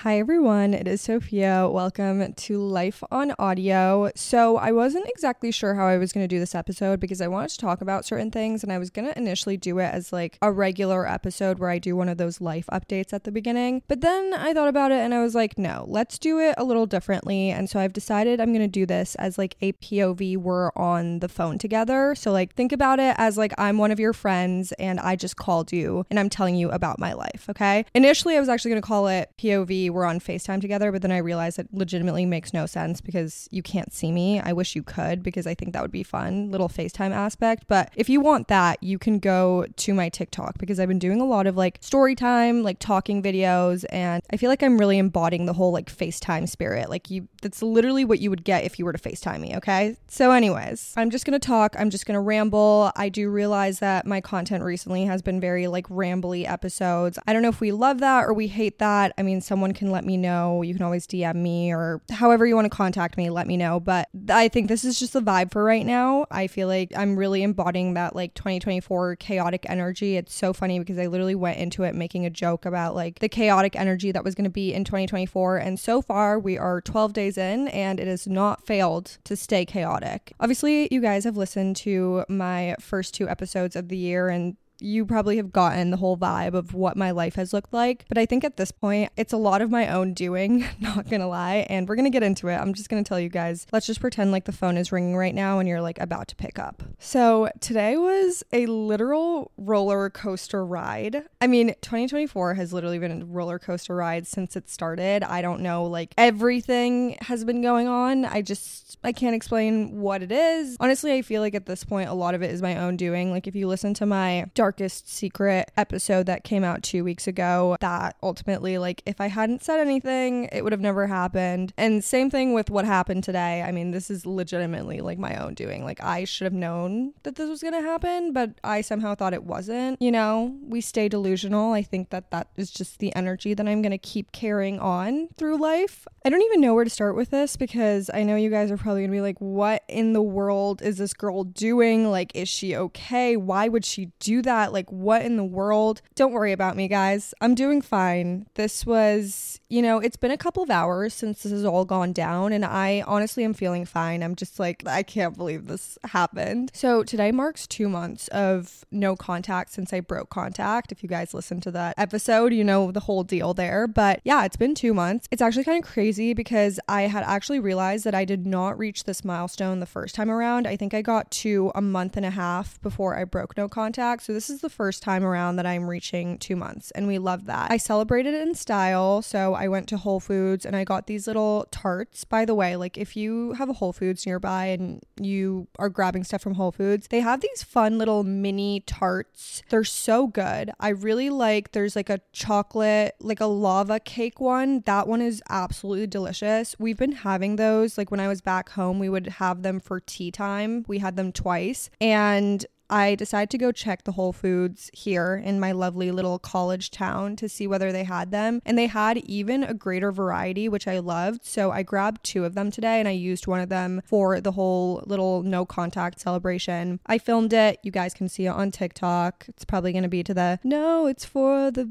Hi, everyone. It is Sophia. Welcome to Life on Audio. So, I wasn't exactly sure how I was going to do this episode because I wanted to talk about certain things, and I was going to initially do it as like a regular episode where I do one of those life updates at the beginning. But then I thought about it and I was like, no, let's do it a little differently. And so, I've decided I'm going to do this as like a POV. We're on the phone together. So, like, think about it as like I'm one of your friends and I just called you and I'm telling you about my life. Okay. Initially, I was actually going to call it POV we're on FaceTime together, but then I realized it legitimately makes no sense because you can't see me. I wish you could because I think that would be fun, little FaceTime aspect. But if you want that, you can go to my TikTok because I've been doing a lot of like story time, like talking videos, and I feel like I'm really embodying the whole like FaceTime spirit. Like you that's literally what you would get if you were to FaceTime me, okay? So anyways, I'm just going to talk, I'm just going to ramble. I do realize that my content recently has been very like rambly episodes. I don't know if we love that or we hate that. I mean, someone can let me know. You can always DM me or however you want to contact me, let me know. But I think this is just the vibe for right now. I feel like I'm really embodying that like 2024 chaotic energy. It's so funny because I literally went into it making a joke about like the chaotic energy that was going to be in 2024. And so far, we are 12 days in and it has not failed to stay chaotic. Obviously, you guys have listened to my first two episodes of the year and you probably have gotten the whole vibe of what my life has looked like. But I think at this point, it's a lot of my own doing, not gonna lie. And we're gonna get into it. I'm just gonna tell you guys, let's just pretend like the phone is ringing right now and you're like about to pick up. So today was a literal roller coaster ride. I mean, 2024 has literally been a roller coaster ride since it started. I don't know, like everything has been going on. I just, I can't explain what it is. Honestly, I feel like at this point, a lot of it is my own doing. Like if you listen to my darkest secret episode that came out two weeks ago that ultimately like if i hadn't said anything it would have never happened. And same thing with what happened today. I mean this is legitimately like my own doing. Like i should have known that this was going to happen but i somehow thought it wasn't you know? We stay delusional. I think that that is just the energy that i'm going to keep carrying on through life. I don't even know where to start with this because i know you guys are probably going to be like what in the world is this girl doing? Like is she okay? Why would she do that that. Like, what in the world? Don't worry about me, guys. I'm doing fine. This was, you know, it's been a couple of hours since this has all gone down, and I honestly am feeling fine. I'm just like, I can't believe this happened. So, today marks two months of no contact since I broke contact. If you guys listen to that episode, you know the whole deal there. But yeah, it's been two months. It's actually kind of crazy because I had actually realized that I did not reach this milestone the first time around. I think I got to a month and a half before I broke no contact. So, this is the first time around that I'm reaching two months, and we love that. I celebrated it in style. So I went to Whole Foods and I got these little tarts. By the way, like if you have a Whole Foods nearby and you are grabbing stuff from Whole Foods, they have these fun little mini tarts. They're so good. I really like, there's like a chocolate, like a lava cake one. That one is absolutely delicious. We've been having those. Like when I was back home, we would have them for tea time. We had them twice. And I decided to go check the Whole Foods here in my lovely little college town to see whether they had them. And they had even a greater variety, which I loved. So I grabbed two of them today and I used one of them for the whole little no contact celebration. I filmed it. You guys can see it on TikTok. It's probably going to be to the no, it's for the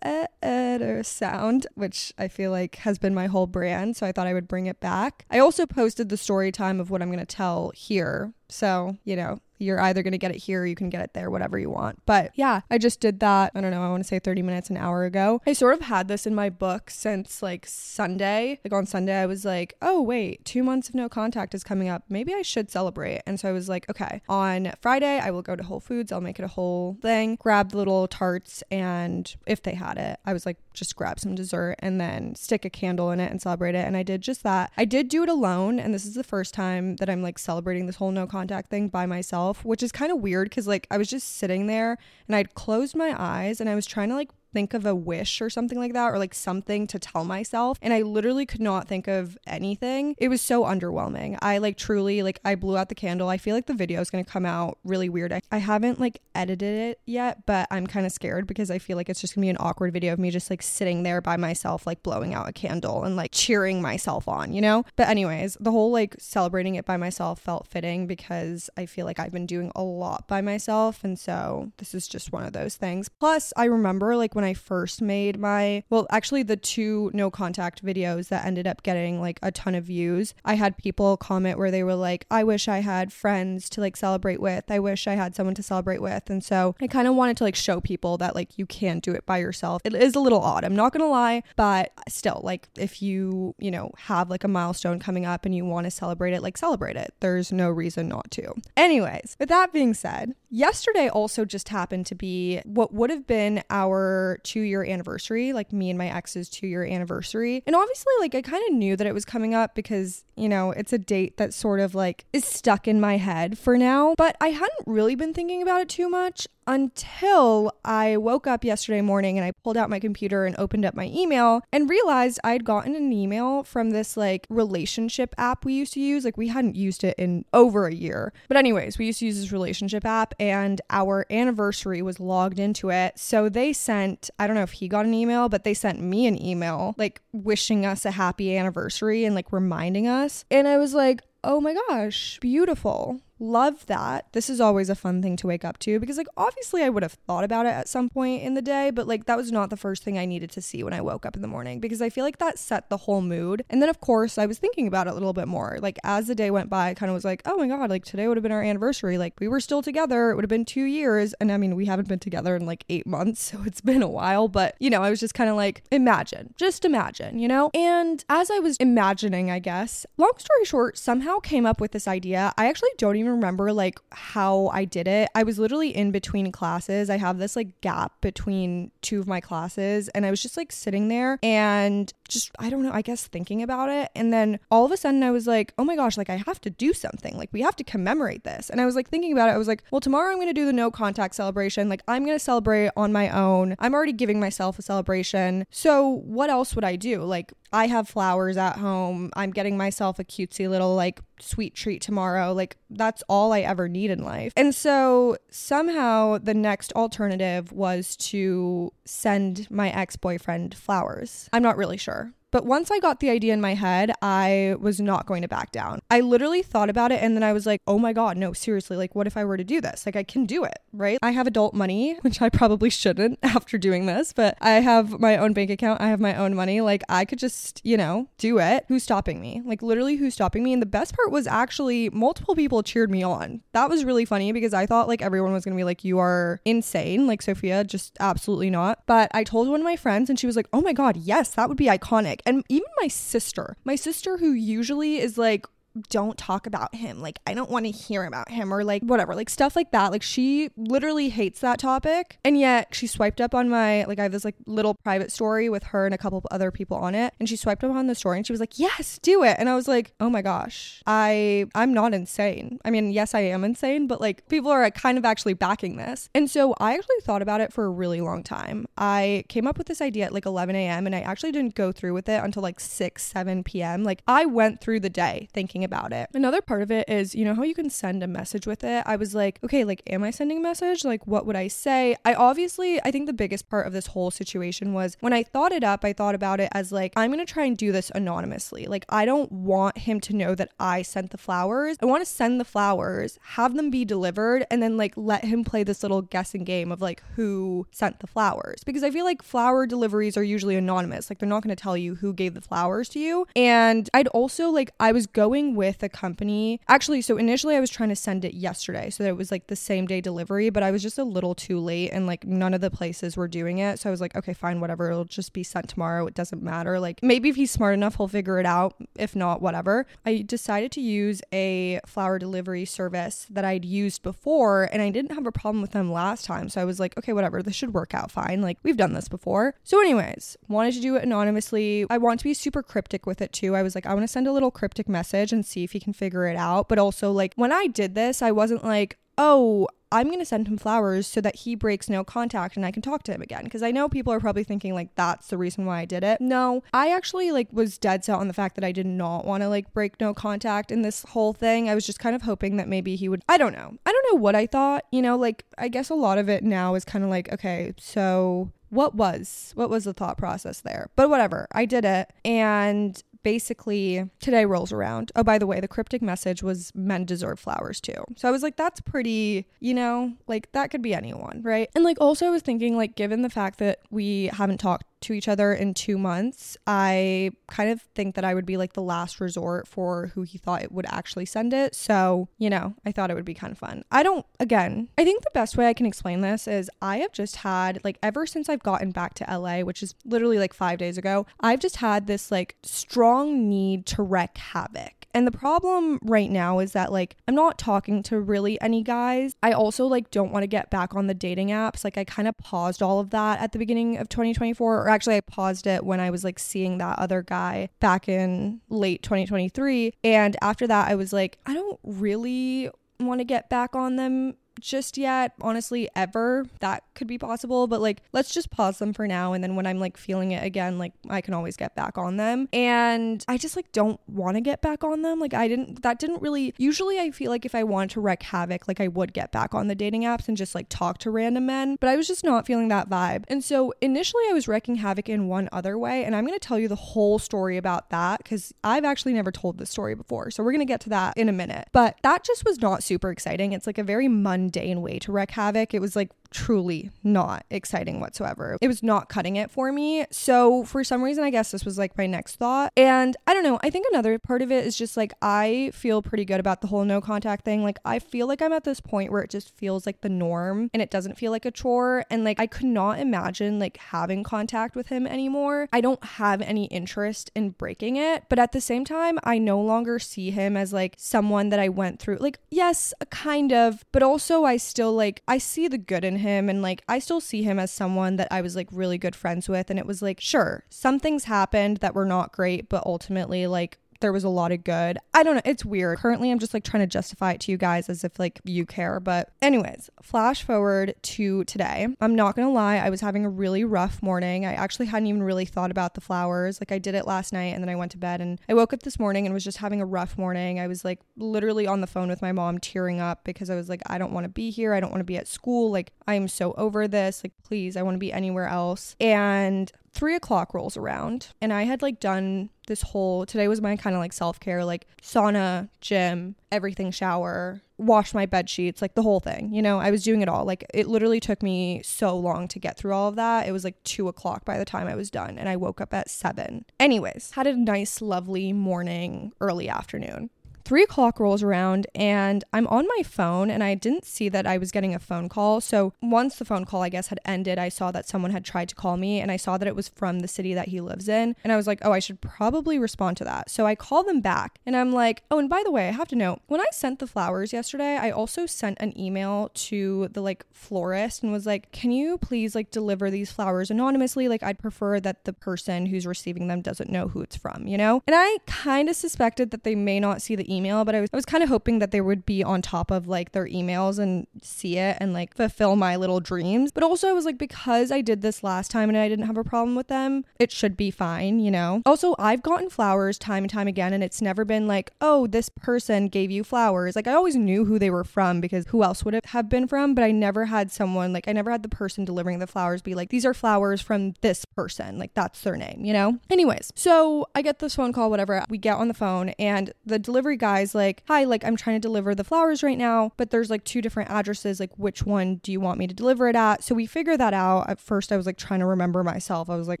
better sound, which I feel like has been my whole brand. So I thought I would bring it back. I also posted the story time of what I'm going to tell here so, you know, you're either going to get it here or you can get it there, whatever you want. But yeah, I just did that. I don't know, I want to say 30 minutes, an hour ago. I sort of had this in my book since like Sunday. Like on Sunday, I was like, oh, wait, two months of no contact is coming up. Maybe I should celebrate. And so I was like, okay, on Friday, I will go to Whole Foods. I'll make it a whole thing, grab the little tarts. And if they had it, I was like, just grab some dessert and then stick a candle in it and celebrate it. And I did just that. I did do it alone. And this is the first time that I'm like celebrating this whole no contact thing by myself, which is kind of weird because like I was just sitting there and I'd closed my eyes and I was trying to like think of a wish or something like that, or like something to tell myself. And I literally could not think of anything. It was so underwhelming. I like truly, like, I blew out the candle. I feel like the video is going to come out really weird. I, I haven't like edited it yet, but I'm kind of scared because I feel like it's just going to be an awkward video of me just like sitting there by myself, like blowing out a candle and like cheering myself on, you know? But, anyways, the whole like celebrating it by myself felt fitting because I feel like I've been doing a lot by myself. And so this is just one of those things. Plus, I remember like when I first made my, well, actually, the two no contact videos that ended up getting like a ton of views. I had people comment where they were like, I wish I had friends to like celebrate with. I wish I had someone to celebrate with. And so I kind of wanted to like show people that like you can do it by yourself. It is a little odd. I'm not going to lie, but still, like if you, you know, have like a milestone coming up and you want to celebrate it, like celebrate it. There's no reason not to. Anyways, with that being said, yesterday also just happened to be what would have been our two year anniversary, like me and my ex's two year anniversary. And obviously, like I kind of knew that it was coming up because, you know, it's a date that sort of like is stuck in my head for now, but I hadn't really been thinking about it too much until I woke up yesterday morning and I pulled out my computer and opened up my email and realized I'd gotten an email from this like relationship app we used to use. Like we hadn't used it in over a year. But, anyways, we used to use this relationship app and our anniversary was logged into it. So they sent, I don't know if he got an email, but they sent me an email like wishing us a happy anniversary and like reminding us. And I was like, oh my gosh, beautiful. Love that. This is always a fun thing to wake up to because, like, obviously I would have thought about it at some point in the day, but like that was not the first thing I needed to see when I woke up in the morning because I feel like that set the whole mood. And then, of course, I was thinking about it a little bit more. Like, as the day went by, I kind of was like, oh my God, like today would have been our anniversary. Like, we were still together. It would have been two years. And I mean, we haven't been together in like eight months, so it's been a while, but you know, I was just kind of like, imagine, just imagine, you know? And as I was imagining, I guess, long story short, somehow came up with this idea. I actually don't even remember like how I did it. I was literally in between classes. I have this like gap between two of my classes, and I was just like sitting there and just, I don't know, I guess thinking about it. And then all of a sudden I was like, oh my gosh, like I have to do something. Like we have to commemorate this. And I was like thinking about it. I was like, well, tomorrow I'm going to do the no contact celebration. Like I'm going to celebrate on my own. I'm already giving myself a celebration. So what else would I do? Like I have flowers at home. I'm getting myself a cutesy little like sweet treat tomorrow. Like that's all I ever need in life. And so somehow the next alternative was to send my ex boyfriend flowers. I'm not really sure. But once I got the idea in my head, I was not going to back down. I literally thought about it and then I was like, oh my God, no, seriously, like, what if I were to do this? Like, I can do it, right? I have adult money, which I probably shouldn't after doing this, but I have my own bank account. I have my own money. Like, I could just, you know, do it. Who's stopping me? Like, literally, who's stopping me? And the best part was actually multiple people cheered me on. That was really funny because I thought like everyone was gonna be like, you are insane. Like, Sophia, just absolutely not. But I told one of my friends and she was like, oh my God, yes, that would be iconic. And even my sister, my sister who usually is like, don't talk about him. Like, I don't want to hear about him or like whatever, like stuff like that. Like, she literally hates that topic. And yet she swiped up on my, like, I have this like little private story with her and a couple of other people on it. And she swiped up on the story and she was like, yes, do it. And I was like, oh my gosh, I, I'm not insane. I mean, yes, I am insane, but like people are kind of actually backing this. And so I actually thought about it for a really long time. I came up with this idea at like 11 a.m. and I actually didn't go through with it until like 6, 7 p.m. Like, I went through the day thinking about it. Another part of it is, you know, how you can send a message with it. I was like, okay, like, am I sending a message? Like, what would I say? I obviously, I think the biggest part of this whole situation was when I thought it up, I thought about it as like, I'm going to try and do this anonymously. Like, I don't want him to know that I sent the flowers. I want to send the flowers, have them be delivered, and then like let him play this little guessing game of like who sent the flowers. Because I feel like flower deliveries are usually anonymous. Like, they're not going to tell you who gave the flowers to you. And I'd also like, I was going with a company. Actually, so initially I was trying to send it yesterday so that it was like the same day delivery, but I was just a little too late and like none of the places were doing it. So I was like, okay, fine, whatever. It'll just be sent tomorrow. It doesn't matter. Like maybe if he's smart enough, he'll figure it out. If not, whatever. I decided to use a flower delivery service that I'd used before and I didn't have a problem with them last time. So I was like, okay, whatever. This should work out fine. Like we've done this before. So, anyways, wanted to do it anonymously. I want to be super cryptic with it too. I was like, I want to send a little cryptic message and see if he can figure it out. But also, like, when I did this, I wasn't like, oh, I'm going to send him flowers so that he breaks no contact and I can talk to him again. Because I know people are probably thinking, like, that's the reason why I did it. No, I actually, like, was dead set on the fact that I did not want to, like, break no contact in this whole thing. I was just kind of hoping that maybe he would, I don't know. I don't know what I thought. You know, like, I guess a lot of it now is kind of like, okay, so what was what was the thought process there but whatever i did it and basically today rolls around. Oh, by the way, the cryptic message was men deserve flowers too. So I was like, that's pretty, you know, like that could be anyone, right? And like also I was thinking, like, given the fact that we haven't talked to each other in two months, I kind of think that I would be like the last resort for who he thought it would actually send it. So, you know, I thought it would be kind of fun. I don't, again, I think the best way I can explain this is I have just had, like, ever since I've gotten back to LA, which is literally like five days ago, I've just had this like strong need to wreak havoc. And the problem right now is that like I'm not talking to really any guys. I also like don't want to get back on the dating apps. Like I kind of paused all of that at the beginning of 2024 or actually I paused it when I was like seeing that other guy back in late 2023 and after that I was like I don't really want to get back on them just yet, honestly, ever. That could be possible, but like, let's just pause them for now. And then when I'm like feeling it again, like, I can always get back on them. And I just like don't want to get back on them. Like, I didn't, that didn't really, usually I feel like if I wanted to wreak havoc, like, I would get back on the dating apps and just like talk to random men, but I was just not feeling that vibe. And so initially I was wreaking havoc in one other way. And I'm going to tell you the whole story about that because I've actually never told this story before. So we're going to get to that in a minute. But that just was not super exciting. It's like a very mundane way to wreak havoc. It was like truly not exciting whatsoever. It was not cutting it for me. So for some reason, I guess this was like my next thought. And I don't know. I think another part of it is just like I feel pretty good about the whole no contact thing. Like I feel like I'm at this point where it just feels like the norm and it doesn't feel like a chore. And like I could not imagine like having contact with him anymore. I don't have any interest in breaking it. But at the same time, I no longer see him as like someone that I went through. Like, yes, kind of, but also I still like, I see the good in him and like I still see him as someone that I was like really good friends with and it was like sure some things happened that were not great but ultimately like there was a lot of good. I don't know. It's weird. Currently, I'm just like trying to justify it to you guys as if like you care. But, anyways, flash forward to today. I'm not going to lie. I was having a really rough morning. I actually hadn't even really thought about the flowers. Like, I did it last night and then I went to bed and I woke up this morning and was just having a rough morning. I was like literally on the phone with my mom, tearing up because I was like, I don't want to be here. I don't want to be at school. Like, I am so over this. Like, please, I want to be anywhere else. And three o'clock rolls around and I had like done this whole today was my kind of like self-care, like sauna, gym, everything shower, wash my bed sheets, like the whole thing. You know, I was doing it all. Like it literally took me so long to get through all of that. It was like two o'clock by the time I was done, and I woke up at seven. Anyways, had a nice, lovely morning, early afternoon three o'clock rolls around and I'm on my phone and I didn't see that I was getting a phone call. So once the phone call, I guess, had ended, I saw that someone had tried to call me and I saw that it was from the city that he lives in. And I was like, oh, I should probably respond to that. So I call them back and I'm like, oh, and by the way, I have to note when I sent the flowers yesterday, I also sent an email to the like florist and was like, can you please like deliver these flowers anonymously? Like, I'd prefer that the person who's receiving them doesn't know who it's from, you know? And I kind of suspected that they may not see the email, but I was I was kind of hoping that they would be on top of like their emails and see it and like fulfill my little dreams. But also I was like because I did this last time and I didn't have a problem with them, it should be fine, you know. Also, I've gotten flowers time and time again and it's never been like, "Oh, this person gave you flowers." Like I always knew who they were from because who else would it have been from, but I never had someone like I never had the person delivering the flowers be like, "These are flowers from this person." Like that's their name, you know? Anyways, so I get this phone call whatever. We get on the phone and the delivery guy's like, hi, like I'm trying to deliver the flowers right now, but there's like two different addresses. Like, which one do you want me to deliver it at? So we figure that out. At first, I was like trying to remember myself. I was like,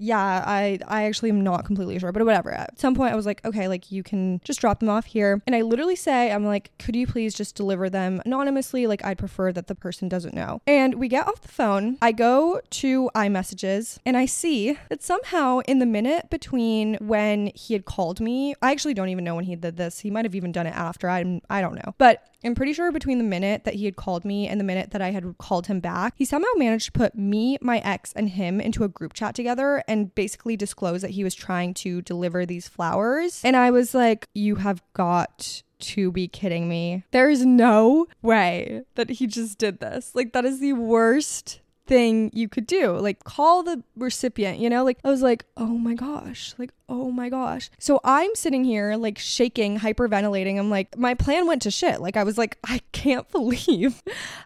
yeah, I, I actually am not completely sure, but whatever. At some point, I was like, okay, like you can just drop them off here. And I literally say, I'm like, could you please just deliver them anonymously? Like, I'd prefer that the person doesn't know. And we get off the phone. I go to iMessages and I see that somehow in the minute between when he had called me, I actually don't even know when he did this. He might have even done it after. I I don't know. But I'm pretty sure between the minute that he had called me and the minute that I had called him back, he somehow managed to put me, my ex, and him into a group chat together and basically disclose that he was trying to deliver these flowers. And I was like, You have got to be kidding me. There is no way that he just did this. Like, that is the worst thing you could do. Like call the recipient, you know? Like I was like, "Oh my gosh." Like, "Oh my gosh." So I'm sitting here like shaking, hyperventilating. I'm like, my plan went to shit. Like I was like, I can't believe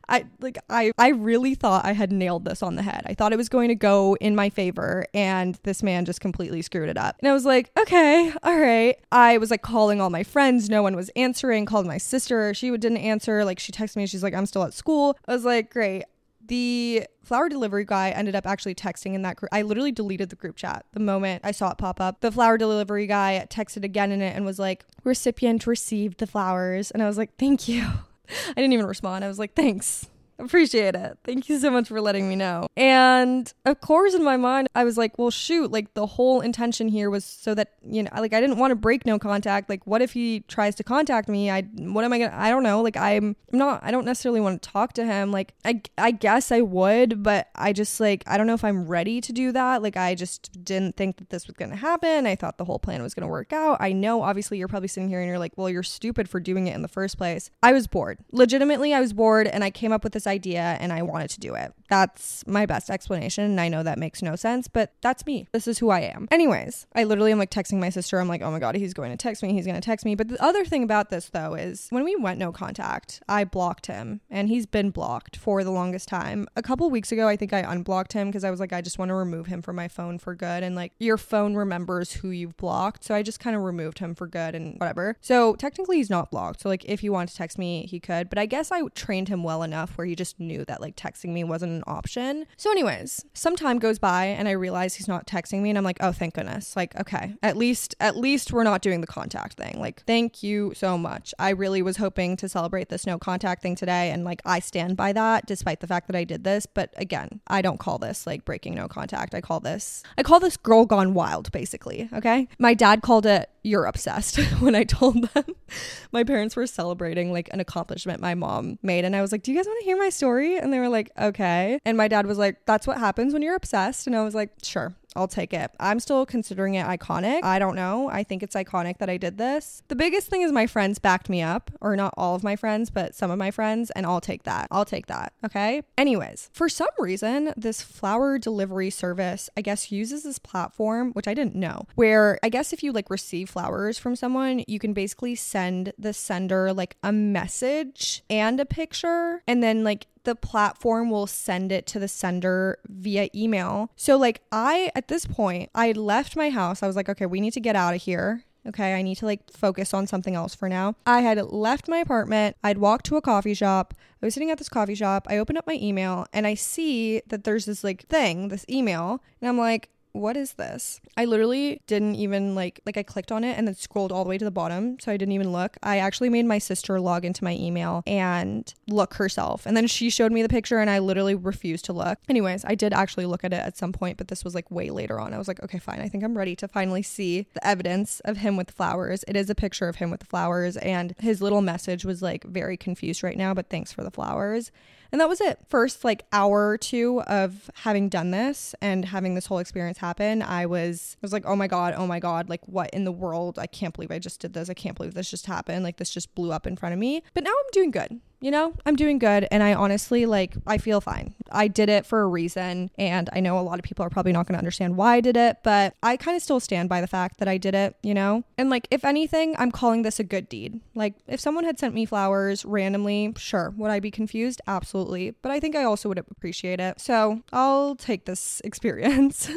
I like I I really thought I had nailed this on the head. I thought it was going to go in my favor and this man just completely screwed it up. And I was like, "Okay, all right." I was like calling all my friends, no one was answering. Called my sister, she didn't answer. Like she texted me, she's like, "I'm still at school." I was like, "Great." The flower delivery guy ended up actually texting in that group. I literally deleted the group chat the moment I saw it pop up. The flower delivery guy texted again in it and was like, recipient received the flowers. And I was like, thank you. I didn't even respond. I was like, thanks. Appreciate it. Thank you so much for letting me know. And of course, in my mind, I was like, well, shoot, like the whole intention here was so that, you know, like I didn't want to break no contact. Like, what if he tries to contact me? I, what am I going to, I don't know. Like, I'm, not, I don't necessarily want to talk to him. Like, I, I guess I would, but I just like, I don't know if I'm ready to do that. Like, I just didn't think that this was going to happen. I thought the whole plan was going to work out. I know, obviously, you're probably sitting here and you're like, well, you're stupid for doing it in the first place. I was bored. Legitimately, I was bored and I came up with this idea and I wanted to do it. That's my best explanation. And I know that makes no sense, but that's me. This is who I am. Anyways, I literally am like texting my sister. I'm like, oh my God, he's going to text me. He's going to text me. But the other thing about this though is when we went no contact, I blocked him and he's been blocked for the longest time. A couple weeks ago, I think I unblocked him because I was like, I just want to remove him from my phone for good. And like your phone remembers who you've blocked. So I just kind of removed him for good and whatever. So technically he's not blocked. So like if he wanted to text me, he could. But I guess I trained him well enough where he just knew that like texting me wasn't an option. So, anyways, some time goes by and I realize he's not texting me, and I'm like, oh, thank goodness. Like, okay, at least, at least we're not doing the contact thing. Like, thank you so much. I really was hoping to celebrate this no contact thing today, and like, I stand by that despite the fact that I did this. But again, I don't call this like breaking no contact. I call this, I call this girl gone wild, basically. Okay. My dad called it you're obsessed when I told them my parents were celebrating like an accomplishment my mom made. And I was like, Do you guys want to hear my story? And they were like, Okay. And my dad was like, That's what happens when you're obsessed. And I was like, Sure. I'll take it. I'm still considering it iconic. I don't know. I think it's iconic that I did this. The biggest thing is my friends backed me up, or not all of my friends, but some of my friends, and I'll take that. I'll take that. Okay. Anyways, for some reason, this flower delivery service, I guess, uses this platform, which I didn't know, where I guess if you like receive flowers from someone, you can basically send the sender like a message and a picture, and then like the platform will send it to the sender via email. So, like, I, at this point, I left my house. I was like, okay, we need to get out of here. Okay, I need to like focus on something else for now. I had left my apartment. I'd walked to a coffee shop. I was sitting at this coffee shop. I open up my email and I see that there's this like thing, this email. And I'm like, what is this? I literally didn't even like like I clicked on it and then scrolled all the way to the bottom, so I didn't even look. I actually made my sister log into my email and look herself. And then she showed me the picture and I literally refused to look. Anyways, I did actually look at it at some point, but this was like way later on. I was like, okay, fine. I think I'm ready to finally see the evidence of him with the flowers. It is a picture of him with the flowers and his little message was like very confused right now, but thanks for the flowers. And that was it. First, like hour or two of having done this and having this whole experience happen, I was I was like, oh my god, oh my god, like what in the world? I can't believe I just did this. I can't believe this just happened. Like this just blew up in front of me. But now I'm doing good you know, I'm doing good and I honestly like I feel fine. I did it for a reason and I know a lot of people are probably not going to understand why I did it, but I kind of still stand by the fact that I did it, you know? And like if anything, I'm calling this a good deed. Like if someone had sent me flowers randomly, sure, would I be confused? Absolutely, but I think I also would appreciate it. So, I'll take this experience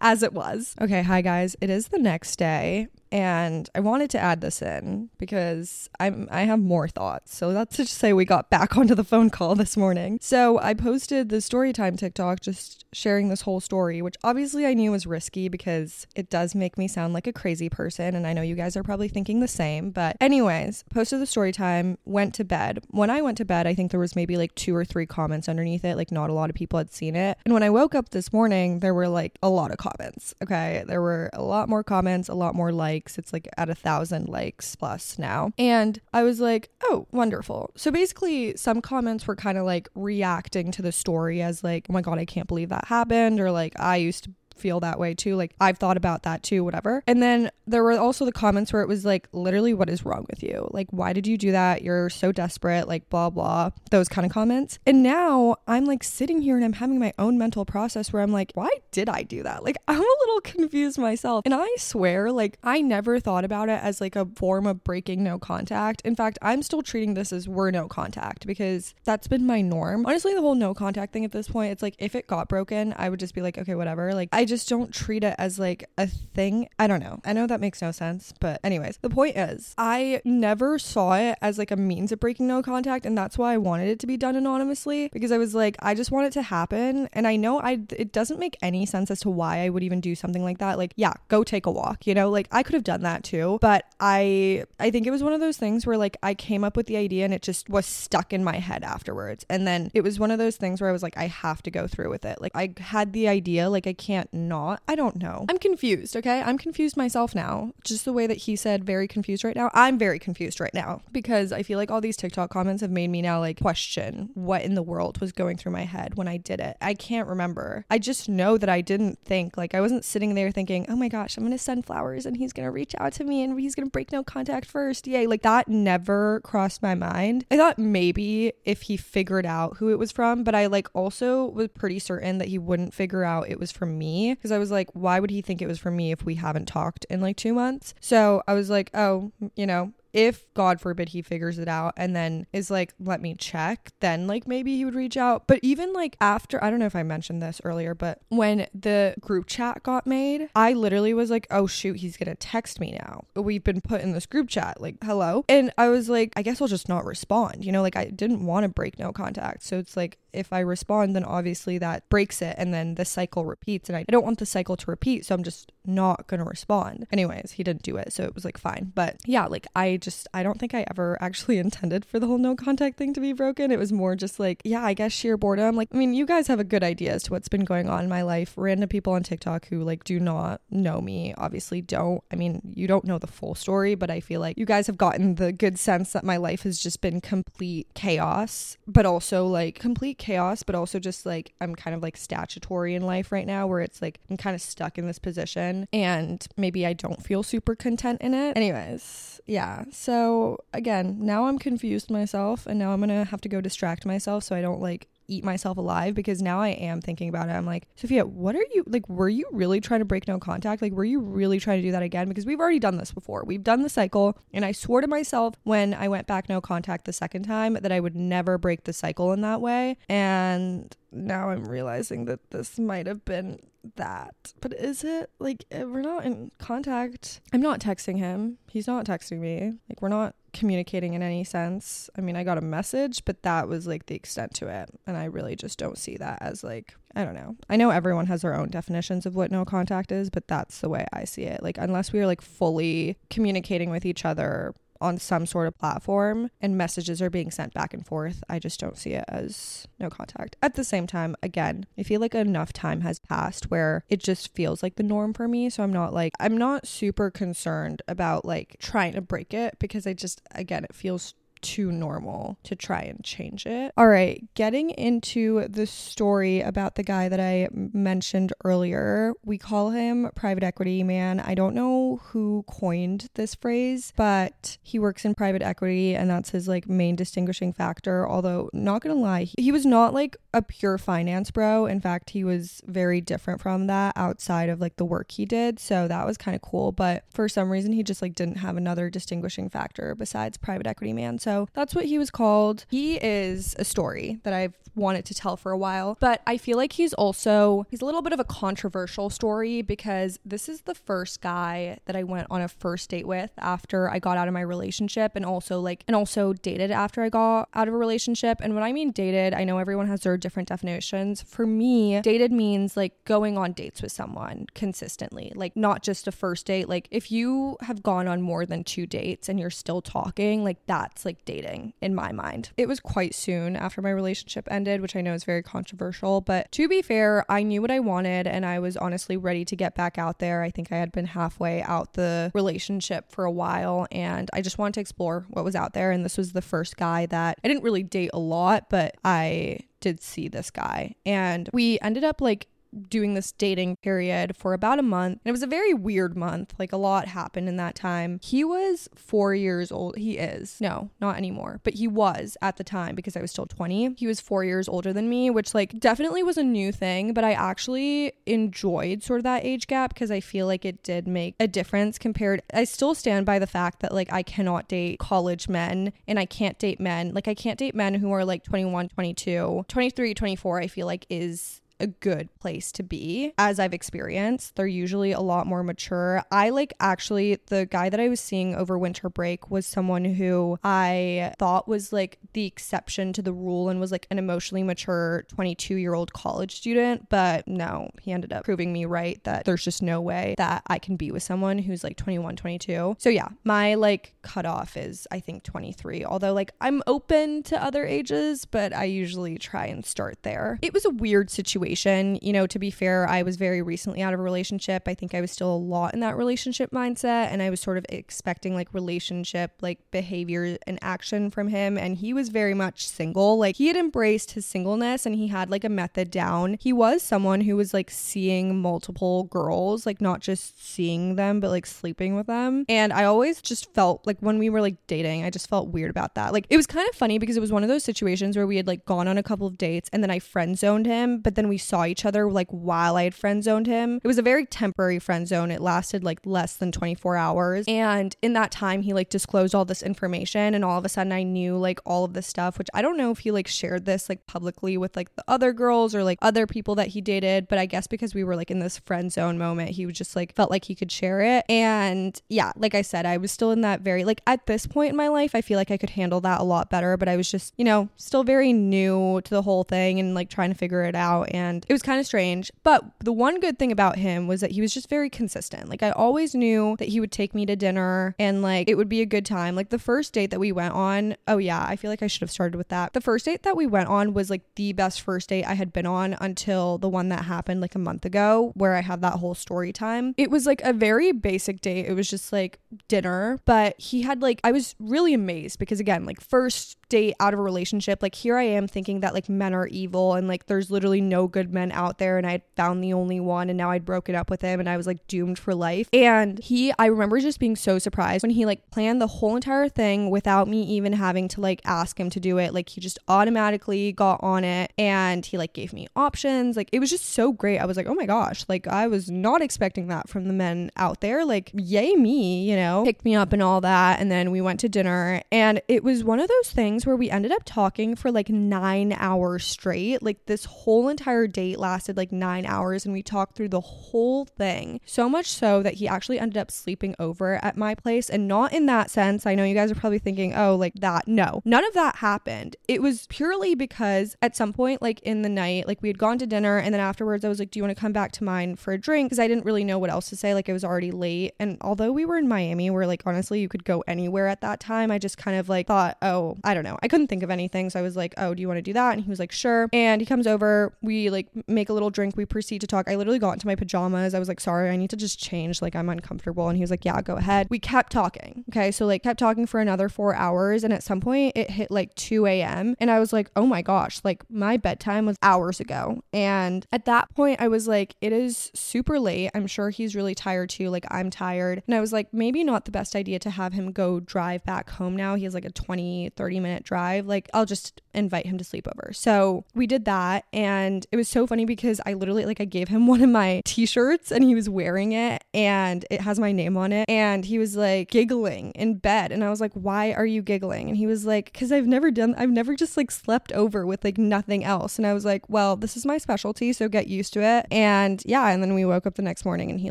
as it was. Okay, hi guys. It is the next day and I wanted to add this in because I'm I have more thoughts. So that's to say we got back onto the phone call this morning. So I posted the story time TikTok just sharing this whole story, which obviously I knew was risky because it does make me sound like a crazy person and I know you guys are probably thinking the same. But anyways, posted the story time, went to bed. When I went to bed, I think there was maybe like two or three comments underneath it, like not a lot of people had seen it. And when I woke up this morning, there were like a lot of comments. Okay, there were a lot more comments, a lot more likes likes. It's like at a thousand likes plus now. And I was like, oh, wonderful. So basically, some comments were kind of like reacting to the story as like, oh my God, I can't believe that happened. Or like, I used to feel that way too. Like I've thought about that too, whatever. And then there were also the comments where it was like, literally, what is wrong with you? Like, why did you do that? You're so desperate, like, blah, blah, those kind of comments. And now I'm like sitting here and I'm having my own mental process where I'm like, why did I do that? Like, I'm a little confused myself. And I swear, like, I never thought about it as like a form of breaking no contact. In fact, I'm still treating this as we're no contact because that's been my norm. Honestly, the whole no contact thing at this point, it's like if it got broken, I would just be like, okay, whatever. Like, I just don't treat it as like a thing. I don't know. I know that makes no sense, but anyways, the point is, I never saw it as like a means of breaking no contact, and that's why I wanted it to be done anonymously because I was like, I just want it to happen, and I know I it doesn't make any sense as to why I would even do something like that. Like, yeah, go take a walk, you know, like I could have done that too, but I I think it was one of those things where like I came up with the idea and it just was stuck in my head afterwards, and then it was one of those things where I was like, I have to go through with it. Like I had the idea, like I can't not. I don't know. I'm confused. Okay, I'm confused myself now. Just the way that he said, very confused right now. I'm very confused right now because I feel like all these TikTok comments have made me now like question what in the world was going through my head when I did it. I can't remember. I just know that I didn't think, like, I wasn't sitting there thinking, oh my gosh, I'm going to send flowers and he's going to reach out to me and he's going to break no contact first. Yay. Like, that never crossed my mind. I thought maybe if he figured out who it was from, but I like also was pretty certain that he wouldn't figure out it was from me because I was like, why would he think it was from me if we haven't talked in like two months? So I was like, oh, you know, if God forbid he figures it out and then is like, let me check, then like maybe he would reach out. But even like after, I don't know if I mentioned this earlier, but when the group chat got made, I literally was like, oh shoot, he's gonna text me now. We've been put in this group chat, like, hello. And I was like, I guess I'll just not respond. You know, like I didn't want to break no contact. So it's like, if I respond, then obviously that breaks it and then the cycle repeats. And I don't want the cycle to repeat. So I'm just not going to respond. Anyways, he didn't do it. So it was like fine. But yeah, like I just, I don't think I ever actually intended for the whole no contact thing to be broken. It was more just like, yeah, I guess sheer boredom. Like, I mean, you guys have a good idea as to what's been going on in my life. Random people on TikTok who like do not know me obviously don't. I mean, you don't know the full story, but I feel like you guys have gotten the good sense that my life has just been complete chaos, but also like complete chaos, but also just like I'm kind of like statutory in life right now where it's like I'm kind of stuck in this position and maybe I don't feel super content in it. Anyways, yeah. So again, now I'm confused myself and now I'm going to have to go distract myself so I don't like eat myself alive because now I am thinking about it. I'm like, Sophia, what are you like? Were you really trying to break no contact? Like, were you really trying to do that again? Because we've already done this before. We've done the cycle, and I swore to myself when I went back no contact the second time that I would never break the cycle in that way. And now I'm realizing that this might have been that. But is it like eh, we're not in contact? I'm not texting him. He's not texting me. Like, we're not communicating in any sense. I mean, I got a message, but that was like the extent to it. And I really just don't see that as like, I don't know. I know everyone has their own definitions of what no contact is, but that's the way I see it. Like, unless we are like fully communicating with each other on some sort of platform and messages are being sent back and forth, I just don't see it as no contact. At the same time, again, I feel like enough time has passed where it just feels like the norm for me. So I'm not like, I'm not super concerned about like trying to break it because I just, again, it feels too normal to try and change it. All right, getting into the story about the guy that I mentioned earlier. We call him private equity man. I don't know who coined this phrase, but he works in private equity and that's his like main distinguishing factor. Although, not gonna lie, he was not like a pure finance bro. In fact, he was very different from that outside of like the work he did. So that was kind of cool. But for some reason, he just like didn't have another distinguishing factor besides private equity man. So that's what he was called. He is a story that I've wanted to tell for a while, but I feel like he's also he's a little bit of a controversial story because this is the first guy that I went on a first date with after I got out of my relationship and also like and also dated after I got out of a relationship. And when I mean dated, I know everyone has their different definitions. For me, dated means like going on dates with someone consistently, like not just a first date. Like if you have gone on more than two dates and you're still talking, like that's like dating in my mind. It was quite soon after my relationship ended, which I know is very controversial, but to be fair, I knew what I wanted and I was honestly ready to get back out there. I think I had been halfway out the relationship for a while and I just wanted to explore what was out there. And this was the first guy that I didn't really date a lot, but I did see this guy. And we ended up like doing this dating period for about a month. And it was a very weird month. Like a lot happened in that time. He was four years old. He is. No, not anymore. But he was at the time because I was still 20. He was four years older than me, which like definitely was a new thing. But I actually enjoyed sort of that age gap because I feel like it did make a difference compared. I still stand by the fact that like I cannot date college men and I can't date men. Like I can't date men who are like 21, 22, 23, 24, I feel like is a good place to be as I've experienced. They're usually a lot more mature. I like actually the guy that I was seeing over winter break was someone who I thought was like the exception to the rule and was like an emotionally mature 22 year old college student. But no, he ended up proving me right that there's just no way that I can be with someone who's like 21, 22. So yeah, my like cutoff is I think 23. Although like I'm open to other ages, but I usually try and start there. It was a weird situation situation. You know, to be fair, I was very recently out of a relationship. I think I was still a lot in that relationship mindset and I was sort of expecting like relationship like behavior and action from him and he was very much single. Like he had embraced his singleness and he had like a method down. He was someone who was like seeing multiple girls, like not just seeing them but like sleeping with them. And I always just felt like when we were like dating, I just felt weird about that. Like it was kind of funny because it was one of those situations where we had like gone on a couple of dates and then I friend zoned him, but then we we saw each other like while I had friend zoned him. It was a very temporary friend zone. It lasted like less than 24 hours. And in that time, he like disclosed all this information. And all of a sudden, I knew like all of this stuff, which I don't know if he like shared this like publicly with like the other girls or like other people that he dated. But I guess because we were like in this friend zone moment, he was just like felt like he could share it. And yeah, like I said, I was still in that very like at this point in my life, I feel like I could handle that a lot better. But I was just, you know, still very new to the whole thing and like trying to figure it out. And and it was kind of strange. But the one good thing about him was that he was just very consistent. Like I always knew that he would take me to dinner and like it would be a good time. Like the first date that we went on, oh yeah, I feel like I should have started with that. The first date that we went on was like the best first date I had been on until the one that happened like a month ago where I had that whole story time. It was like a very basic date. It was just like dinner, but he had like I was really amazed because again, like first date out of a relationship, like here I am thinking that like men are evil and like there's literally no good men out there and I'd found the only one and now I'd broken up with him and I was like doomed for life. And he I remember just being so surprised when he like planned the whole entire thing without me even having to like ask him to do it. Like he just automatically got on it and he like gave me options. Like it was just so great. I was like, "Oh my gosh, like I was not expecting that from the men out there. Like yay me, you know." Picked me up and all that and then we went to dinner and it was one of those things where we ended up talking for like 9 hours straight. Like this whole entire date lasted like 9 hours and we talked through the whole thing. So much so that he actually ended up sleeping over at my place and not in that sense. I know you guys are probably thinking, "Oh, like that." No. None of that happened. It was purely because at some point like in the night, like we had gone to dinner and then afterwards I was like, "Do you want to come back to mine for a drink?" because I didn't really know what else to say. Like it was already late and although we were in Miami where like honestly you could go anywhere at that time, I just kind of like thought, "Oh, I don't know. I couldn't think of anything. So I was like, oh, do you want to do that? And he was like, sure. And he comes over. We like make a little drink. We proceed to talk. I literally got into my pajamas. I was like, sorry, I need to just change. Like, I'm uncomfortable. And he was like, yeah, go ahead. We kept talking. Okay. So, like, kept talking for another four hours. And at some point, it hit like 2 a.m. And I was like, oh my gosh, like, my bedtime was hours ago. And at that point, I was like, it is super late. I'm sure he's really tired too. Like, I'm tired. And I was like, maybe not the best idea to have him go drive back home now. He has like a 20, 30 minute drive. Like, I'll just invite him to sleep over. So we did that. And it was so funny because I literally, like, I gave him one of my t shirts and he was wearing it and it has my name on it. And he was like giggling in bed. And I was like, why are you giggling? And he was like, because I've never done, I've never just like slept over with like nothing else. And I was like, well, this is my specialty. So get used to it. And yeah. And then we woke up the next morning and he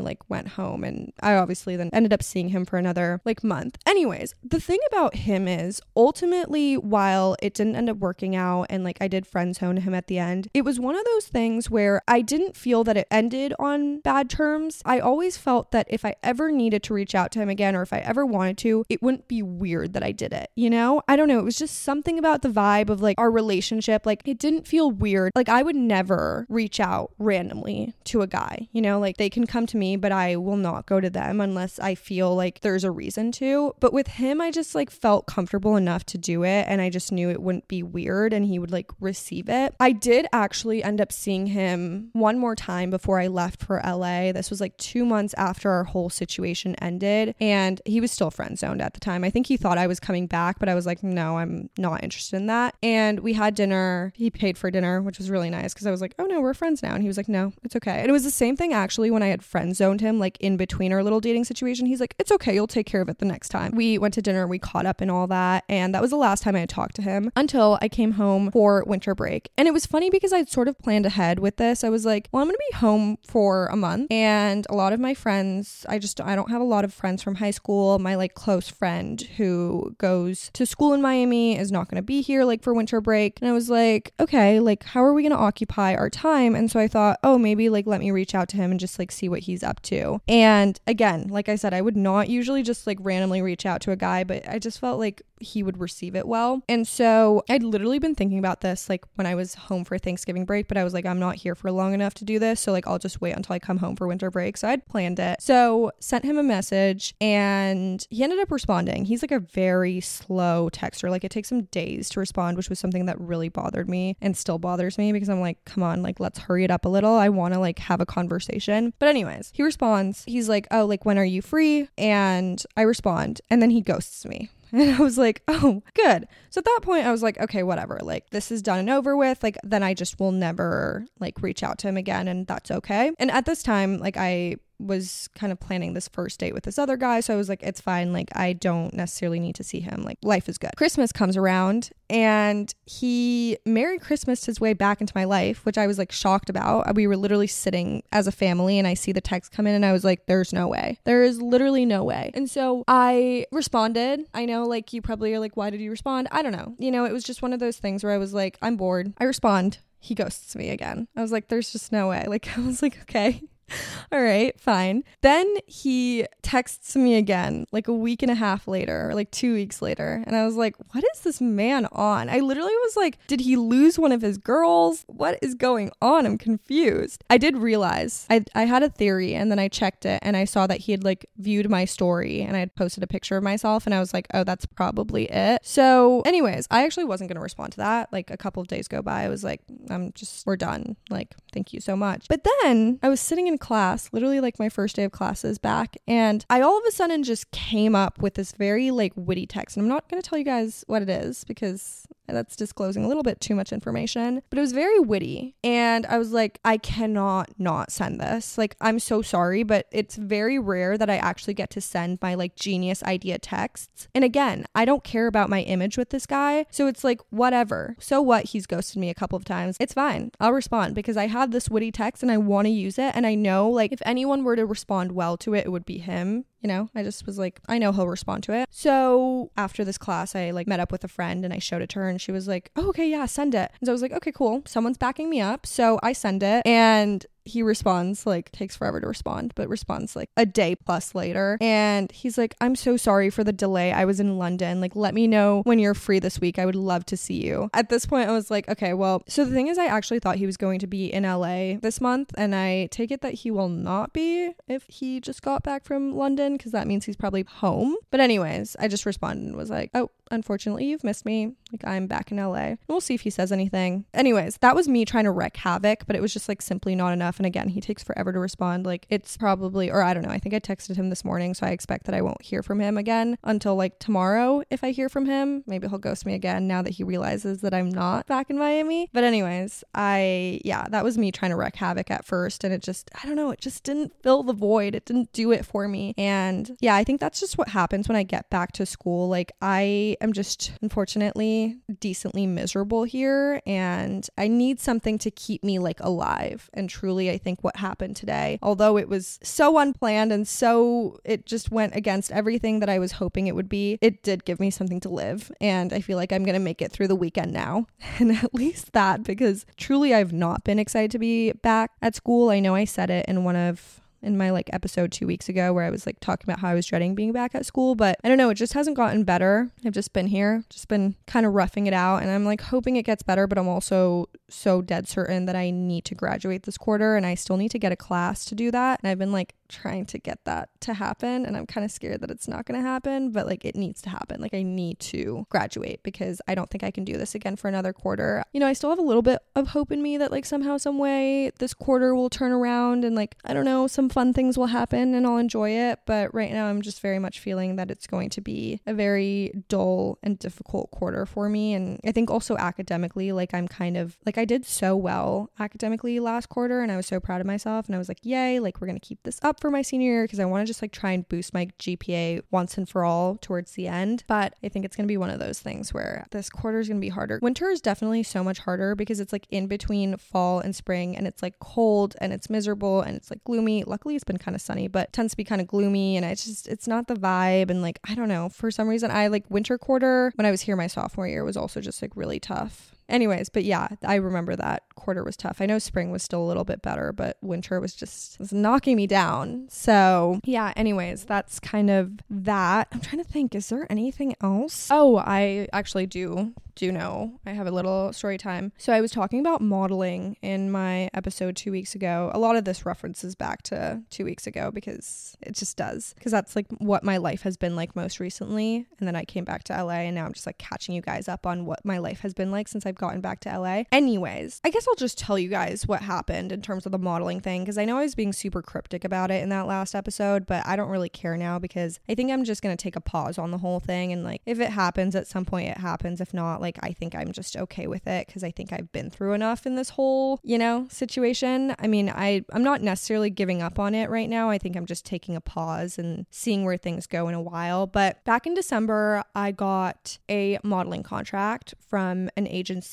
like went home. And I obviously then ended up seeing him for another like month. Anyways, the thing about him is ultimately, while it didn't end up working out and like I did friend zone him at the end, it was one of those things where I didn't feel that it ended on bad terms. I always felt that if I ever needed to reach out to him again or if I ever wanted to, it wouldn't be weird that I did it, you know? I don't know. It was just something about the vibe of like our relationship. Like it didn't feel weird. Like I would never reach out randomly to a guy, you know? Like they can come to me, but I will not go to them unless I feel like there's a reason to. But with him, I just like felt comfortable enough to do it and I just knew it wouldn't be weird and he would like receive it. I did actually end up up seeing him one more time before I left for LA. This was like two months after our whole situation ended, and he was still friend zoned at the time. I think he thought I was coming back, but I was like, no, I'm not interested in that. And we had dinner. He paid for dinner, which was really nice because I was like, oh no, we're friends now. And he was like, no, it's okay. And it was the same thing actually when I had friend zoned him, like in between our little dating situation. He's like, it's okay, you'll take care of it the next time. We went to dinner, we caught up and all that. And that was the last time I had talked to him until I came home for winter break. And it was funny because I'd sort of planned ahead with this. I was like, well, I'm going to be home for a month. And a lot of my friends, I just, I don't have a lot of friends from high school. My like close friend who goes to school in Miami is not going to be here like for winter break. And I was like, okay, like, how are we going to occupy our time? And so I thought, oh, maybe like let me reach out to him and just like see what he's up to. And again, like I said, I would not usually just like randomly reach out to a guy, but I just felt like he would receive it well. And so I'd literally been thinking about this like when I was home for Thanksgiving break, but I was like, I'm not here for long enough to do this. So like I'll just wait until I come home for winter break. So I'd planned it. So sent him a message and he ended up responding. He's like a very slow texter. Like it takes him days to respond, which was something that really bothered me and still bothers me because I'm like, come on, like let's hurry it up a little. I want to like have a conversation. But anyways, he responds. He's like, "Oh, like when are you free?" And I respond, and then he ghosts me. And I was like, oh, good. So at that point, I was like, okay, whatever. Like, this is done and over with. Like, then I just will never like reach out to him again, and that's okay. And at this time, like, I was kind of planning this first date with this other guy. So I was like, it's fine. Like, I don't necessarily need to see him. Like, life is good. Christmas comes around and he Merry Christmas his way back into my life, which I was like shocked about. We were literally sitting as a family and I see the text come in and I was like, there's no way. There is literally no way. And so I responded. I know, like, you probably are like, why did you respond? I don't know. You know, it was just one of those things where I was like, I'm bored. I respond. He ghosts me again. I was like, there's just no way. Like, I was like, okay. All right, fine. Then he texts me again, like a week and a half later, or like two weeks later. And I was like, what is this man on? I literally was like, did he lose one of his girls? What is going on? I'm confused. I did realize I, I had a theory and then I checked it and I saw that he had like viewed my story and I had posted a picture of myself and I was like, oh, that's probably it. So, anyways, I actually wasn't going to respond to that. Like a couple of days go by, I was like, I'm just, we're done. Like, thank you so much. But then I was sitting in class, literally like my first day of classes back, and I all of a sudden just came up with this very like witty text. And I'm not going to tell you guys what it is because that's disclosing a little bit too much information, but it was very witty. And I was like, I cannot not send this. Like, I'm so sorry, but it's very rare that I actually get to send my like genius idea texts. And again, I don't care about my image with this guy. So it's like, whatever. So what? He's ghosted me a couple of times. It's fine. I'll respond because I have this witty text and I want to use it. And I know, like, if anyone were to respond well to it, it would be him you know? I just was like i know he'll respond to it. So after this class i like met up with a friend and i showed it to her and she was like oh, okay yeah send it. And so i was like okay cool. Someone's backing me up. So i send it and he responds like takes forever to respond but responds like a day plus later. And he's like i'm so sorry for the delay. I was in london. Like let me know when you're free this week. I would love to see you. At this point i was like okay well so the thing is i actually thought he was going to be in la this month and i take it that he will not be if he just got back from london because that means he's probably home. But anyways i just responded and was like oh unfortunately you've missed me like i'm back in la we'll see if he says anything anyways that was me trying to wreck havoc but it was just like simply not enough and again, he takes forever to respond. Like it's probably, or I don't know, I think I texted him this morning. So I expect that I won't hear from him again until like tomorrow. If I hear from him, maybe he'll ghost me again now that he realizes that I'm not back in Miami. But, anyways, I, yeah, that was me trying to wreck havoc at first. And it just, I don't know, it just didn't fill the void. It didn't do it for me. And yeah, I think that's just what happens when I get back to school. Like I am just, unfortunately, decently miserable here. And I need something to keep me like alive and truly I think, what happened today. Although it was so unplanned and so it just went against everything that I was hoping it would be, it did give me something to live. And I feel like I'm going to make it through the weekend now. And at least that, because truly I've not been excited to be back at school. I know I said it in one of in my like episode two weeks ago where I was like talking about how I was dreading being back at school. But I don't know, it just hasn't gotten better. I've just been here, just been kind of roughing it out. And I'm like hoping it gets better, but I'm also so dead certain that I need to graduate this quarter and I still need to get a class to do that. And I've been like trying to get that to happen and I'm kind of scared that it's not going to happen, but like it needs to happen. Like I need to graduate because I don't think I can do this again for another quarter. You know, I still have a little bit of hope in me that like somehow some way this quarter will turn around and like I don't know, some fun things will happen and I'll enjoy it, but right now I'm just very much feeling that it's going to be a very dull and difficult quarter for me and I think also academically like I'm kind of like I did so well academically last quarter and I was so proud of myself and I was like, "Yay, like we're going to keep this up for my senior year because I want to just like try and boost my GPA once and for all towards the end. But I think it's going to be one of those things where this quarter is going to be harder. Winter is definitely so much harder because it's like in between fall and spring and it's like cold and it's miserable and it's like gloomy. Luckily, it's been kind of sunny, but tends to be kind of gloomy and it's just, it's not the vibe. And like, I don't know, for some reason, I like winter quarter when I was here my sophomore year was also just like really tough. Anyways, but yeah, I remember that quarter was tough. I know spring was still a little bit better, but winter was just was knocking me down. So, yeah, anyways, that's kind of that. I'm trying to think, is there anything else? Oh, I actually do do know. I have a little story time. So I was talking about modeling in my episode 2 weeks ago. A lot of this references back to 2 weeks ago because it just does. Because that's like what my life has been like most recently. And then I came back to LA and now I'm just like catching you guys up on what my life has been like since I've gotten back to LA. Anyways, I guess I'll just tell you guys what happened in terms of the modeling thing because I know I was being super cryptic about it in that last episode, but I don't really care now because I think I'm just going to take a pause on the whole thing and like if it happens at some point it happens. If not, like I think I'm just okay with it because I think I've been through enough in this whole, you know, situation. I mean, I I'm not necessarily giving up on it right now. I think I'm just taking a pause and seeing where things go in a while. But back in December, I got a modeling contract from an agency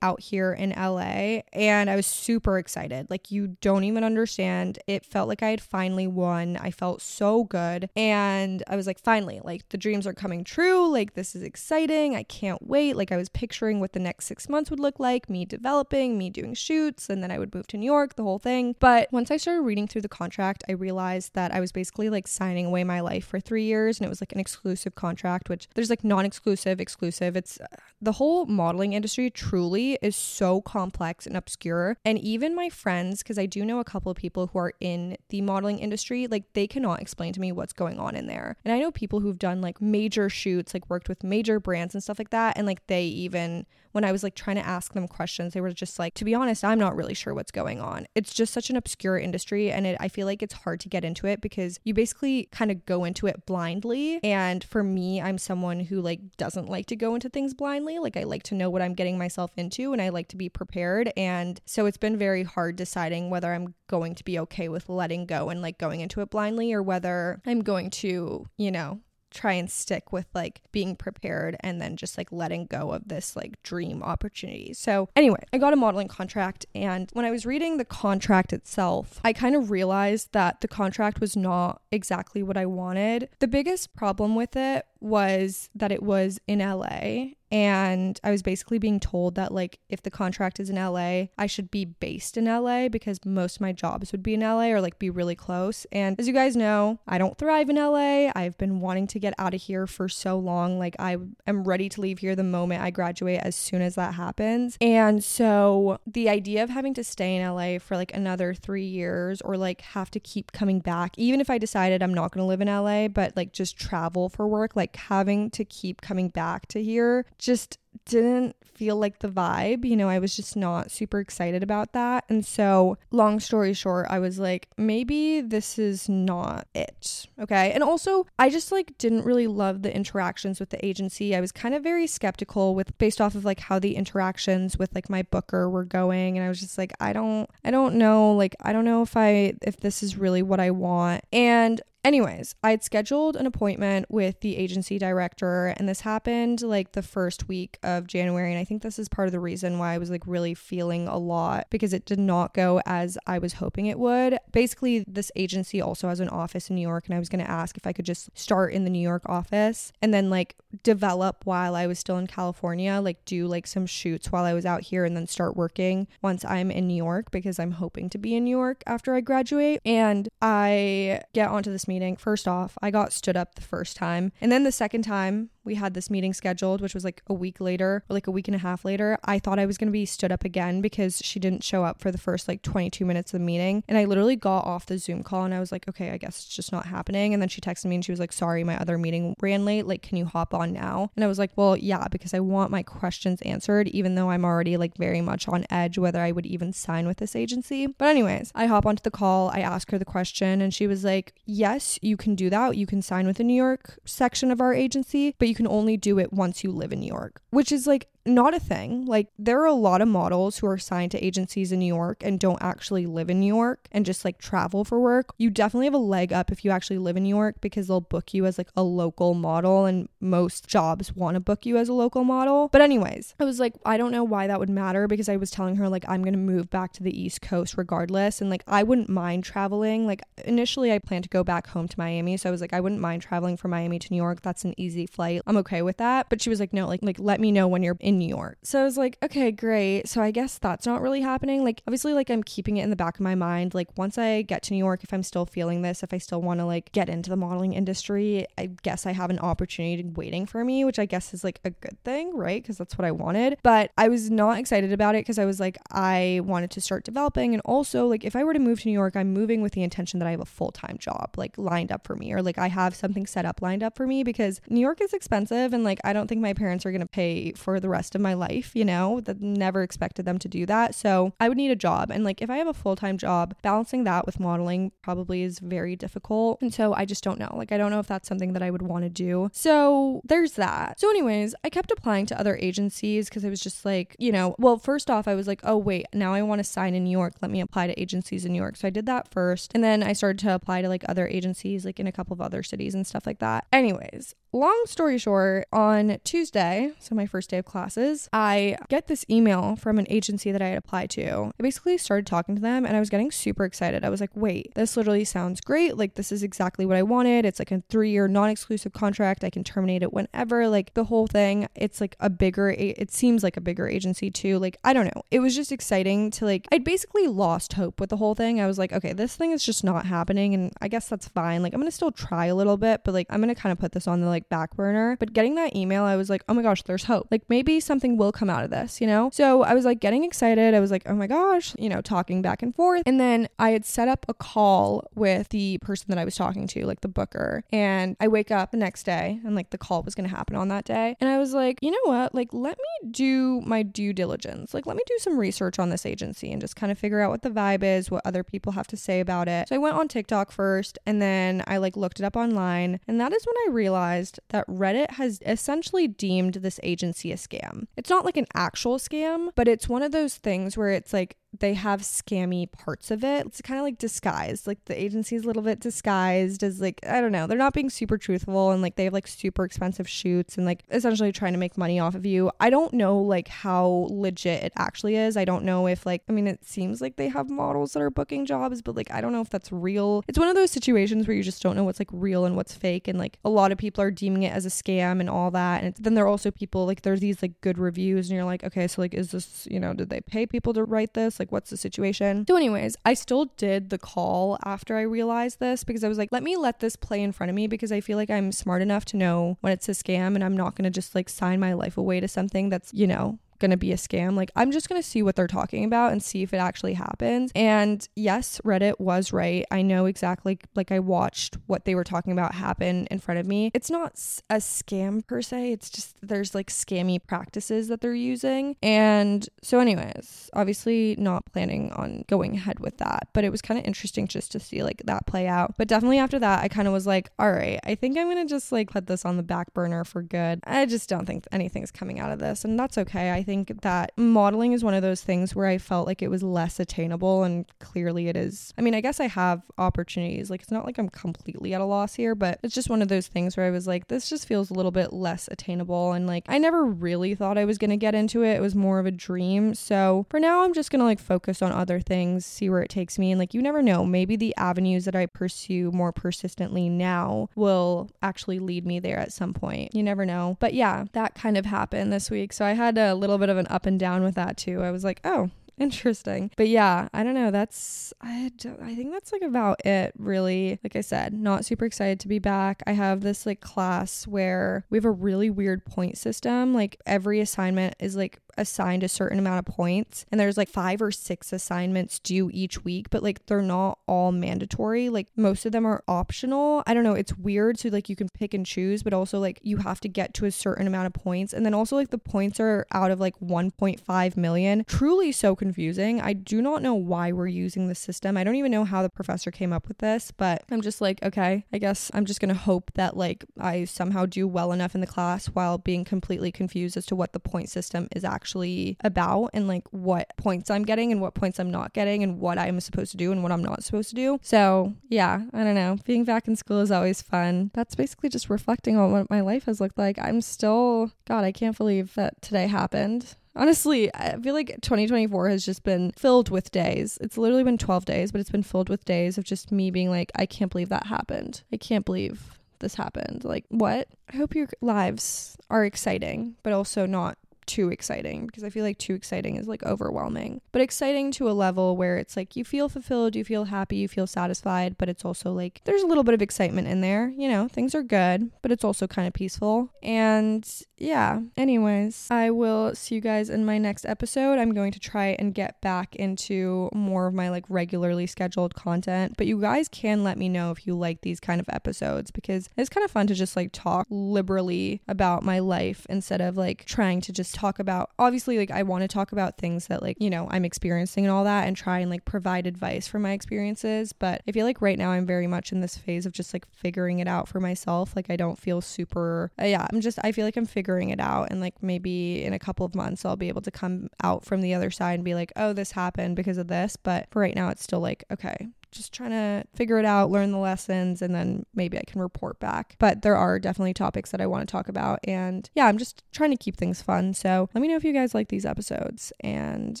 out here in LA and I was super excited. Like you don't even understand. It felt like I had finally won. I felt so good and I was like finally, like the dreams are coming true. Like this is exciting. I can't wait. Like I was picturing what the next 6 months would look like, me developing, me doing shoots and then I would move to New York, the whole thing. But once I started reading through the contract, I realized that I was basically like signing away my life for 3 years and it was like an exclusive contract, which there's like non-exclusive, exclusive. It's uh, the whole modeling industry truly is so complex and obscure. And even my friends, because I do know a couple of people who are in the modeling industry, like they cannot explain to me what's going on in there. And I know people who've done like major shoots, like worked with major brands and stuff like that. And like they even when I was like trying to ask them questions, they were just like, to be honest, I'm not really sure what's going on. It's just such an obscure industry and it, I feel like it's hard to get into it because you basically kind of go into it blindly. And for me, I'm someone who like doesn't like to go into things blindly. Like I like to know what I'm getting myself into and I like to be prepared. And so it's been very hard deciding whether I'm going to be okay with letting go and like going into it blindly or whether I'm going to, you know, try and stick with like being prepared and then just like letting go of this like dream opportunity. So, anyway, I got a modeling contract and when I was reading the contract itself, I kind of realized that the contract was not exactly what I wanted. The biggest problem with it was that it was in LA and I was basically being told that like if the contract is in LA, I should be based in LA because most of my jobs would be in LA or like be really close. And as you guys know, I don't thrive in LA. I've been wanting to get out of here for so long. Like I am ready to leave here the moment I graduate as soon as that happens. And so the idea of having to stay in LA for like another 3 years or like have to keep coming back even if I decided I'm not going to live in LA, but like just travel for work, like having to keep coming back to here just didn't feel like the vibe. You know, I was just not super excited about that. And so, long story short, I was like, maybe this is not it. Okay. And also, I just like didn't really love the interactions with the agency. I was kind of very skeptical with based off of like how the interactions with like my booker were going. And I was just like, I don't, I don't know. Like, I don't know if I, if this is really what I want. And Anyways, I had scheduled an appointment with the agency director, and this happened like the first week of January. And I think this is part of the reason why I was like really feeling a lot because it did not go as I was hoping it would. Basically, this agency also has an office in New York, and I was going to ask if I could just start in the New York office and then like develop while I was still in California, like do like some shoots while I was out here, and then start working once I'm in New York because I'm hoping to be in New York after I graduate. And I get onto this meeting. First off, I got stood up the first time. And then the second time, we had this meeting scheduled, which was like a week later or like a week and a half later. I thought I was going to be stood up again because she didn't show up for the first like 22 minutes of the meeting. And I literally got off the Zoom call and I was like, okay, I guess it's just not happening. And then she texted me and she was like, sorry, my other meeting ran late. Like, can you hop on now? And I was like, well, yeah, because I want my questions answered, even though I'm already like very much on edge whether I would even sign with this agency. But, anyways, I hop onto the call, I ask her the question, and she was like, yes, you can do that. You can sign with the New York section of our agency, but you can only do it once you live in New York, which is like not a thing. Like, there are a lot of models who are signed to agencies in New York and don't actually live in New York and just like travel for work. You definitely have a leg up if you actually live in New York because they'll book you as like a local model, and most jobs want to book you as a local model. But, anyways, I was like, I don't know why that would matter because I was telling her, like, I'm going to move back to the East Coast regardless. And like, I wouldn't mind traveling. Like, initially, I planned to go back home to Miami. So I was like, I wouldn't mind traveling from Miami to New York. That's an easy flight. I'm okay with that. But she was like, no, like, like let me know when you're New York. So I was like, okay, great. So I guess that's not really happening. Like, obviously, like I'm keeping it in the back of my mind. Like, once I get to New York, if I'm still feeling this, if I still want to like get into the modeling industry, I guess I have an opportunity waiting for me, which I guess is like a good thing, right? Because that's what I wanted. But I was not excited about it because I was like, I wanted to start developing. And also, like, if I were to move to New York, I'm moving with the intention that I have a full time job like lined up for me, or like I have something set up lined up for me because New York is expensive and like I don't think my parents are going to pay for the rest of my life, you know, that never expected them to do that. So I would need a job. And like if I have a full time job, balancing that with modeling probably is very difficult. And so I just don't know. Like I don't know if that's something that I would want to do. So there's that. So, anyways, I kept applying to other agencies because I was just like, you know, well, first off, I was like, oh, wait, now I want to sign in New York. Let me apply to agencies in New York. So I did that first. And then I started to apply to like other agencies, like in a couple of other cities and stuff like that. Anyways, long story short, on Tuesday, so my first day of classes, I get this email from an agency that I had applied to. I basically started talking to them and I was getting super excited. I was like, wait, this literally sounds great. Like, this is exactly what I wanted. It's like a three year non exclusive contract. I can terminate it whenever. Like, the whole thing, it's like a bigger, it seems like a bigger agency too. Like, I don't know. It was just exciting to like, I'd basically lost hope with the whole thing. I was like, okay, this thing is just not happening. And I guess that's fine. Like, I'm going to still try a little bit, but like, I'm going to kind of put this on the like back burner. But getting that email, I was like, oh my gosh, there's hope. Like, maybe something will come out of this, you know? So I was like getting excited. I was like, oh my gosh, you know, talking back and forth. And then I had set up a call with the person that I was talking to, like the booker. And I wake up the next day and like the call was going to happen on that day. And I was like, you know what? Like, let me do my due diligence. Like, let me do some research on this agency and just kind of figure out what the vibe is, what other people have to say about it. So I went on TikTok first and then I like looked it up online. And that is when I realized that Reddit has essentially deemed this agency a scam. It's not like an actual scam, but it's one of those things where it's like they have scammy parts of it. It's kind of like disguised. Like the agency is a little bit disguised as like, I don't know, they're not being super truthful and like they have like super expensive shoots and like essentially trying to make money off of you. I don't know like how legit it actually is. I don't know if like, I mean, it seems like they have models that are booking jobs, but like, I don't know if that's real. It's one of those situations where you just don't know what's like real and what's fake. And like a lot of people are deeming it as a scam and all that. And then there are also people like, there's these like good reviews and you're like, okay, so like, is this, you know, did they pay people to write this? Like, what's the situation? So, anyways, I still did the call after I realized this because I was like, let me let this play in front of me because I feel like I'm smart enough to know when it's a scam and I'm not going to just like sign my life away to something that's, you know, going to be a scam. Like, I'm just going to see what they're talking about and see if it actually happens. And yes, Reddit was right. I know exactly, like, I watched what they were talking about happen in front of me. It's not a scam per se, it's just there's like scammy practices that they're using. And so, anyways, obviously not planning on going ahead with that, but it was kind of interesting just to see like that play out. But definitely after that, I kind of was like, all right, I think I'm going to just like put this on the back burner for good. I just don't think anything's coming out of this, and that's okay. I think that modeling is one of those things where I felt like it was less attainable and clearly it is. I mean, I guess I have opportunities. Like it's not like I'm completely at a loss here, but it's just one of those things where I was like this just feels a little bit less attainable and like I never really thought I was going to get into it. It was more of a dream. So, for now I'm just going to like focus on other things, see where it takes me and like you never know, maybe the avenues that I pursue more persistently now will actually lead me there at some point. You never know. But yeah, that kind of happened this week. So I had a little bit of an up and down with that too. I was like, oh, interesting. But yeah, I don't know. That's I I think that's like about it really. Like I said, not super excited to be back. I have this like class where we have a really weird point system. Like every assignment is like assigned a certain amount of points and there's like five or six assignments due each week but like they're not all mandatory. Like most of them are optional. I don't know. It's weird so like you can pick and choose but also like you have to get to a certain amount of points and then also like the points are out of like 1.5 million. Truly so confusing. I do not know why we're using the system. I don't even know how the professor came up with this but i'm just like okay i guess i'm just gonna hope that like i somehow do well enough in the class while being completely confused as to what the point system is actually actually about and like what points I'm getting and what points I'm not getting and what I'm supposed to do and what I'm not supposed to do. So, yeah, I don't know. Being back in school is always fun. That's basically just reflecting on what my life has looked like. I'm still, God, I can't believe that today happened. Honestly, I feel like 2024 has just been filled with days. It's literally been 12 days, but it's been filled with days of just me being like, I can't believe that happened. I can't believe this happened. Like, what? I hope your lives are exciting, but also not too exciting because I feel like too exciting is like overwhelming. But exciting to a level where it's like you feel fulfilled, you feel happy, you feel satisfied, but it's also like there's a little bit of excitement in there. You know, things are good, but it's also kind of peaceful. And yeah, anyways, I will see you guys in my next episode. I'm going to try and get back into more of my like regularly scheduled content, but you guys can let me know if you like these kind of episodes because it's kind of fun to just like talk liberally about my life instead of like trying to just talk about obviously like I want to talk about things that like, you know, I'm experiencing and all that and try and like provide advice for my experiences, but I feel like right now I'm very much in this phase of just like figuring it out for myself. Like I don't feel super uh, yeah, I'm just I feel like I'm figuring it out and like maybe in a couple of months I'll be able to come out from the other side and be like, "Oh, this happened because of this." But for right now it's still like, okay, just trying to figure it out, learn the lessons, and then maybe I can report back. But there are definitely topics that I want to talk about. And yeah, I'm just trying to keep things fun. So let me know if you guys like these episodes. And,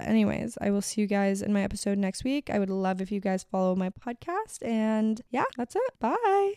anyways, I will see you guys in my episode next week. I would love if you guys follow my podcast. And yeah, that's it. Bye.